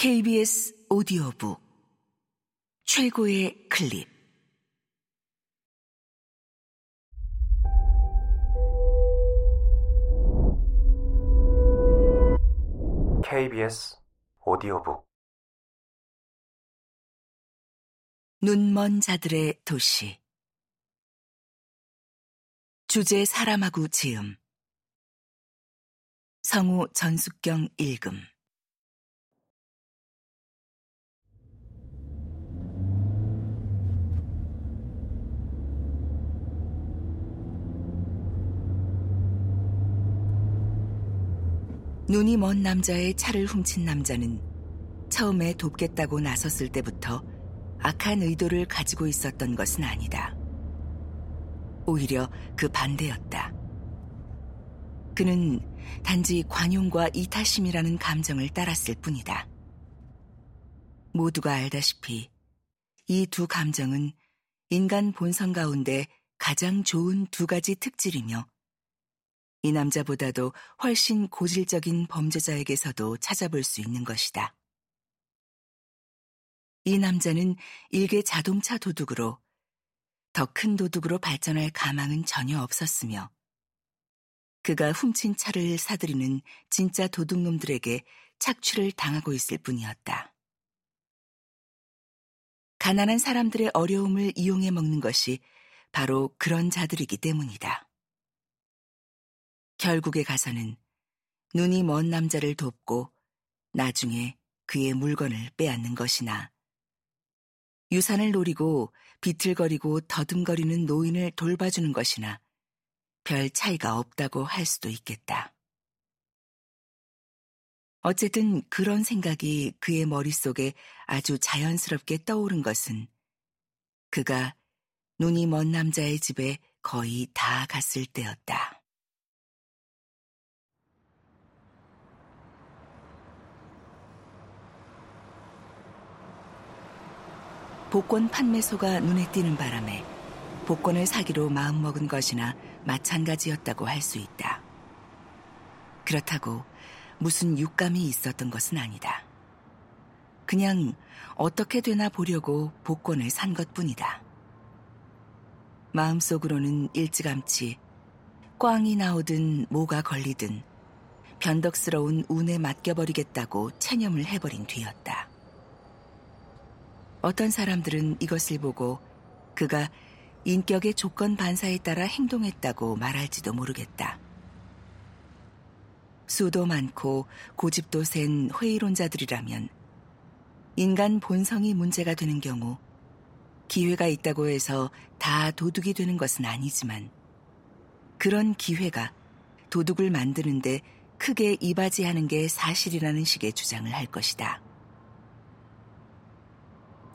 KBS 오디오북. 최고의 클립. KBS 오디오북. 눈먼 자들의 도시. 주제 사람하고 지음. 성우 전숙경 읽음 눈이 먼 남자의 차를 훔친 남자는 처음에 돕겠다고 나섰을 때부터 악한 의도를 가지고 있었던 것은 아니다. 오히려 그 반대였다. 그는 단지 관용과 이타심이라는 감정을 따랐을 뿐이다. 모두가 알다시피 이 두 감정은 인간 본성 가운데 가장 좋은 두 가지 특질이며 이 남자보다도 훨씬 고질적인 범죄자에게서도 찾아볼 수 있는 것이다. 이 남자는 일개 자동차 도둑으로 더 큰 도둑으로 발전할 가망은 전혀 없었으며 그가 훔친 차를 사들이는 진짜 도둑놈들에게 착취를 당하고 있을 뿐이었다. 가난한 사람들의 어려움을 이용해 먹는 것이 바로 그런 자들이기 때문이다. 결국에 가서는 눈이 먼 남자를 돕고 나중에 그의 물건을 빼앗는 것이나 유산을 노리고 비틀거리고 더듬거리는 노인을 돌봐주는 것이나 별 차이가 없다고 할 수도 있겠다. 어쨌든 그런 생각이 그의 머릿속에 아주 자연스럽게 떠오른 것은 그가 눈이 먼 남자의 집에 거의 다 갔을 때였다. 복권 판매소가 눈에 띄는 바람에 복권을 사기로 마음먹은 것이나 마찬가지였다고 할 수 있다. 그렇다고 무슨 육감이 있었던 것은 아니다. 그냥 어떻게 되나 보려고 복권을 산 것 뿐이다. 마음속으로는 일찌감치 꽝이 나오든 뭐가 걸리든 변덕스러운 운에 맡겨버리겠다고 체념을 해버린 뒤였다. 어떤 사람들은 이것을 보고 그가 인격의 조건 반사에 따라 행동했다고 말할지도 모르겠다. 수도 많고 고집도 센 회의론자들이라면 인간 본성이 문제가 되는 경우 기회가 있다고 해서 다 도둑이 되는 것은 아니지만 그런 기회가 도둑을 만드는데 크게 이바지하는 게 사실이라는 식의 주장을 할 것이다.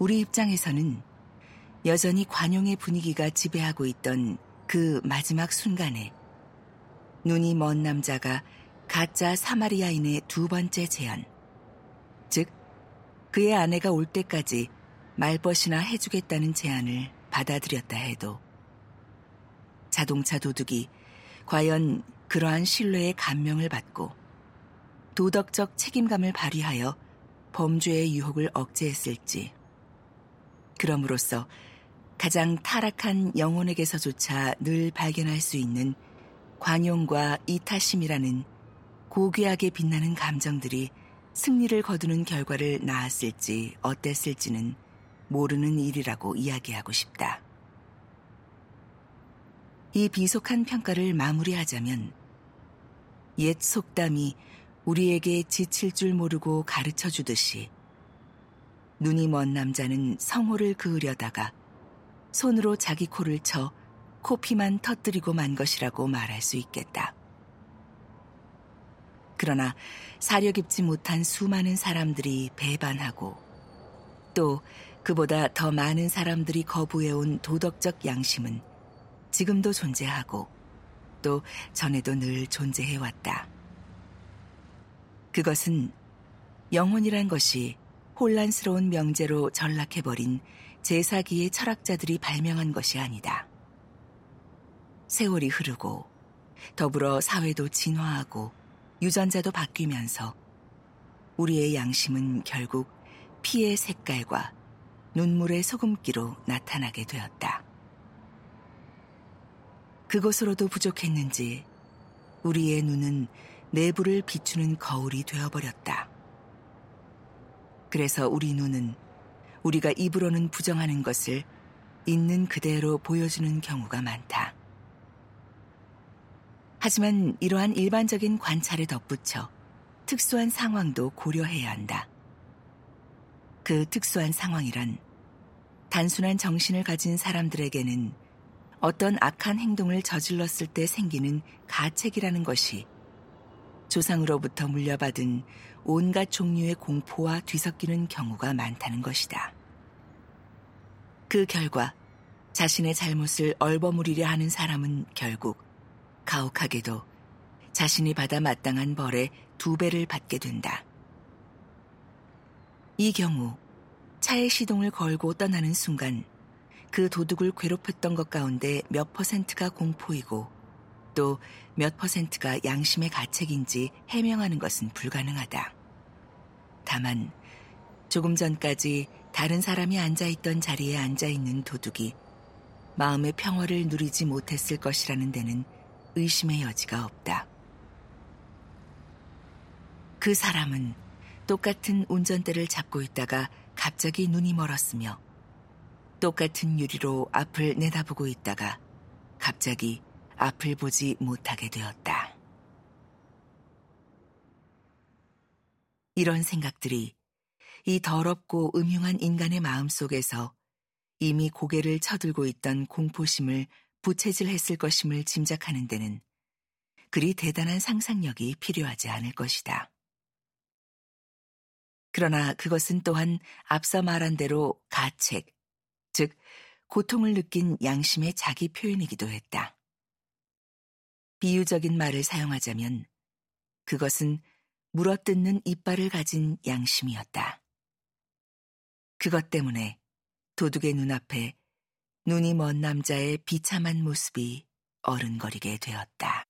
우리 입장에서는 여전히 관용의 분위기가 지배하고 있던 그 마지막 순간에 눈이 먼 남자가 가짜 사마리아인의 두 번째 제안, 즉, 그의 아내가 올 때까지 말벗이나 해주겠다는 제안을 받아들였다 해도 자동차 도둑이 과연 그러한 신뢰의 감명을 받고 도덕적 책임감을 발휘하여 범죄의 유혹을 억제했을지 그럼으로써 가장 타락한 영혼에게서조차 늘 발견할 수 있는 관용과 이타심이라는 고귀하게 빛나는 감정들이 승리를 거두는 결과를 낳았을지 어땠을지는 모르는 일이라고 이야기하고 싶다. 이 비속한 평가를 마무리하자면 옛 속담이 우리에게 지칠 줄 모르고 가르쳐 주듯이 눈이 먼 남자는 성호를 그으려다가 손으로 자기 코를 쳐 코피만 터뜨리고 만 것이라고 말할 수 있겠다. 그러나 사려 깊지 못한 수많은 사람들이 배반하고 또 그보다 더 많은 사람들이 거부해온 도덕적 양심은 지금도 존재하고 또 전에도 늘 존재해왔다. 그것은 영혼이란 것이 혼란스러운 명제로 전락해버린 제사기의 철학자들이 발명한 것이 아니다. 세월이 흐르고 더불어 사회도 진화하고 유전자도 바뀌면서 우리의 양심은 결국 피의 색깔과 눈물의 소금기로 나타나게 되었다. 그것으로도 부족했는지 우리의 눈은 내부를 비추는 거울이 되어버렸다. 그래서 우리 눈은 우리가 입으로는 부정하는 것을 있는 그대로 보여주는 경우가 많다. 하지만 이러한 일반적인 관찰에 덧붙여 특수한 상황도 고려해야 한다. 그 특수한 상황이란 단순한 정신을 가진 사람들에게는 어떤 악한 행동을 저질렀을 때 생기는 가책이라는 것이 조상으로부터 물려받은 온갖 종류의 공포와 뒤섞이는 경우가 많다는 것이다. 그 결과 자신의 잘못을 얼버무리려 하는 사람은 결국 가혹하게도 자신이 받아 마땅한 벌의 두 배를 받게 된다. 이 경우 차에 시동을 걸고 떠나는 순간 그 도둑을 괴롭혔던 것 가운데 몇 퍼센트가 공포이고 또 몇 퍼센트가 양심의 가책인지 해명하는 것은 불가능하다. 다만 조금 전까지 다른 사람이 앉아있던 자리에 앉아있는 도둑이 마음의 평화를 누리지 못했을 것이라는 데는 의심의 여지가 없다. 그 사람은 똑같은 운전대를 잡고 있다가 갑자기 눈이 멀었으며 똑같은 유리로 앞을 내다보고 있다가 갑자기 앞을 보지 못하게 되었다. 이런 생각들이 이 더럽고 음흉한 인간의 마음 속에서 이미 고개를 쳐들고 있던 공포심을 부채질했을 것임을 짐작하는 데는 그리 대단한 상상력이 필요하지 않을 것이다. 그러나 그것은 또한 앞서 말한 대로 가책, 즉, 고통을 느낀 양심의 자기 표현이기도 했다. 비유적인 말을 사용하자면 그것은 물어뜯는 이빨을 가진 양심이었다. 그것 때문에 도둑의 눈앞에 눈이 먼 남자의 비참한 모습이 어른거리게 되었다.